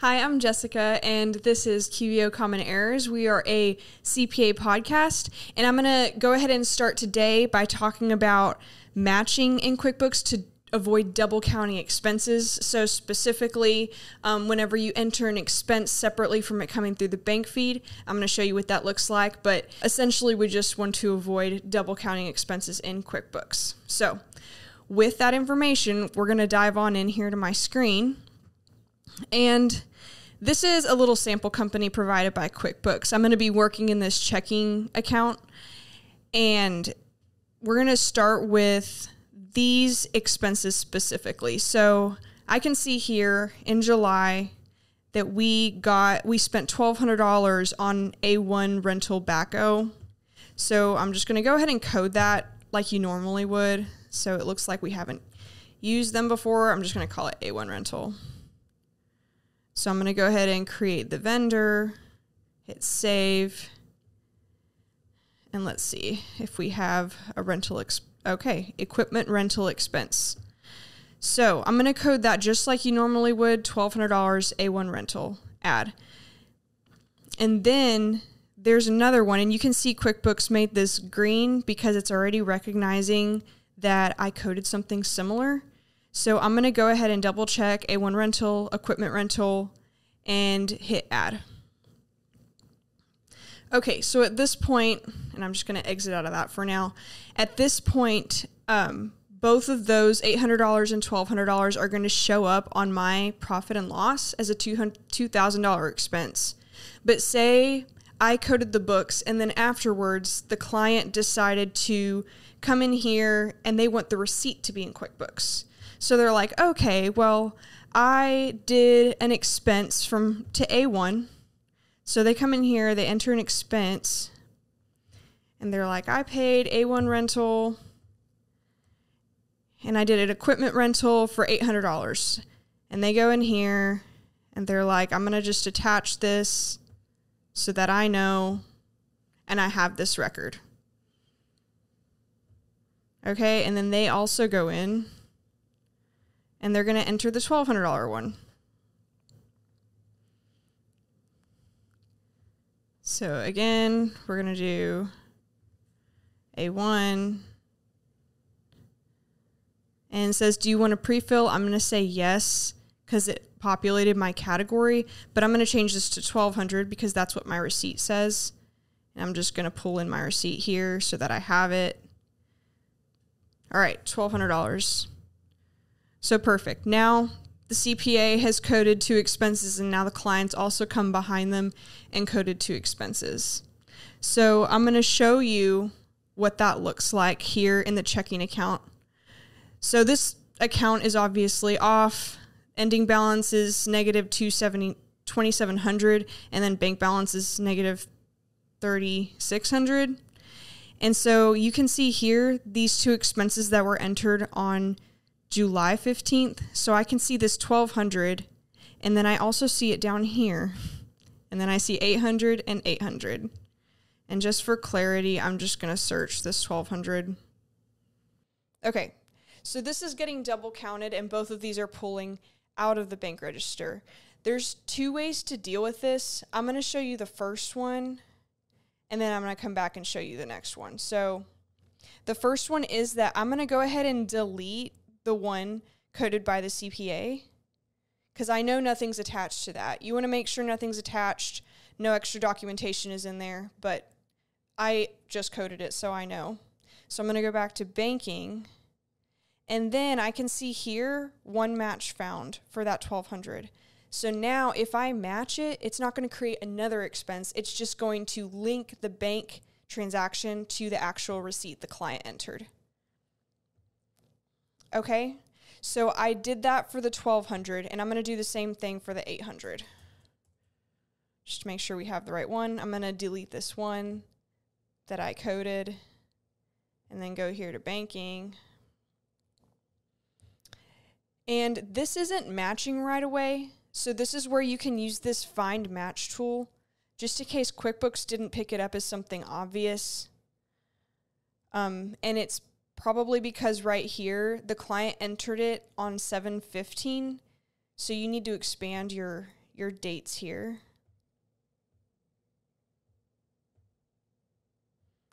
Hi, I'm Jessica, and this is QBO Common Errors. We are a CPA podcast, and I'm going to go ahead and start today by talking about matching in QuickBooks to avoid double counting expenses. So, specifically, um, whenever you enter an expense separately from it coming through the bank feed, I'm going to show you what that looks like. But essentially, we just want to avoid double counting expenses in QuickBooks. So, with that information, we're going to dive on in here to my screen. And this is a little sample company provided by QuickBooks. I'm going to be working in this checking account, and we're going to start with these expenses specifically. So I can see here in July that we got we spent $1200 on A1 rental backhoe. So I'm just going to go ahead and code that like you normally would. So it looks like we haven't used them before. I'm just going to call it A1 rental. So I'm going to go ahead and create the vendor, hit save. And let's see if we have a rental expense Okay, equipment rental expense. So I'm going to code that just like you normally would $1,200 A1 rental add. And then there's another one, and you can see QuickBooks made this green because it's already recognizing that I coded something similar. So I'm going to go ahead and double check A1 rental, equipment rental, and hit add. Okay, so at this point, and I'm just going to exit out of that for now. At this point, um, both of those $800 and $1,200 are going to show up on my profit and loss as a $2,000 expense. But say I coded the books and then afterwards the client decided to come in here and they want the receipt to be in QuickBooks. So they're like, okay, well, I did an expense from to A1 so they come in here, they enter an expense, and they're like, I paid A1 rental and I did an equipment rental for $800. And they go in here and they're like, I'm going to just attach this so that I know and I have this record. Okay, and then they also go in and they're going to enter the $1,200 one. So again, we're going to do A1 and says, Do you want to pre-fill? I'm going to say yes because it populated my category, but I'm going to change this to 1200 because that's what my receipt says. And I'm just going to pull in my receipt here so that I have it. All right, $1,200. So perfect. Now the CPA has coded two expenses, and now the clients also come behind them and coded two expenses. So I'm going to show you what that looks like here in the checking account. So this account is obviously off. Ending balance is negative 270, 2700 and then bank balance is negative 3600. And so you can see here these two expenses that were entered on July 15th. So I can see this 1200 and then I also see it down here. And then I see 800 and 800. And just for clarity, I'm just going to search this 1200. Okay. So this is getting double counted and both of these are pulling out of the bank register. There's two ways to deal with this. I'm going to show you the first one and then I'm going to come back and show you the next one. So the first one is that I'm going to go ahead and delete the one coded by the CPA because I know nothing's attached to that. You want to make sure nothing's attached, no extra documentation is in there, but I just coded it so I know. So I'm going to go back to banking and then I can see here one match found for that 1200. So now if I match it, it's not going to create another expense. It's just going to link the bank transaction to the actual receipt the client entered. Okay, so I did that for the 1200 and I'm going to do the same thing for the 800. Just to make sure we have the right one, I'm going to delete this one that I coded and then go here to banking. And this isn't matching right away. So this is where you can use this find match tool just in case QuickBooks didn't pick it up as something obvious. Um, and it's probably because right here the client entered it on 715 so you need to expand your your dates here.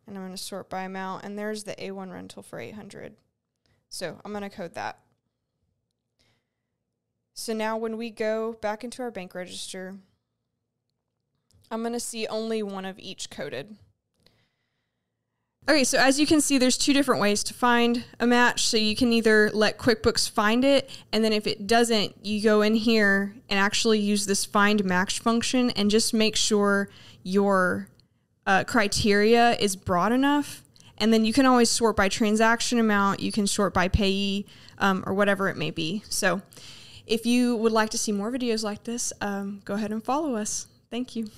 And I'm going to sort by amount. And there's the A1 rental for 800. So I'm going to code that. So now when we go back into our bank register, I'm going to see only one of each coded. Okay, so as you can see, there's two different ways to find a match. So you can either let QuickBooks find it, and then if it doesn't, you go in here and actually use this find match function and just make sure your uh, criteria is broad enough. And then you can always sort by transaction amount, you can sort by payee, um, or whatever it may be. So if you would like to see more videos like this, um, go ahead and follow us. Thank you.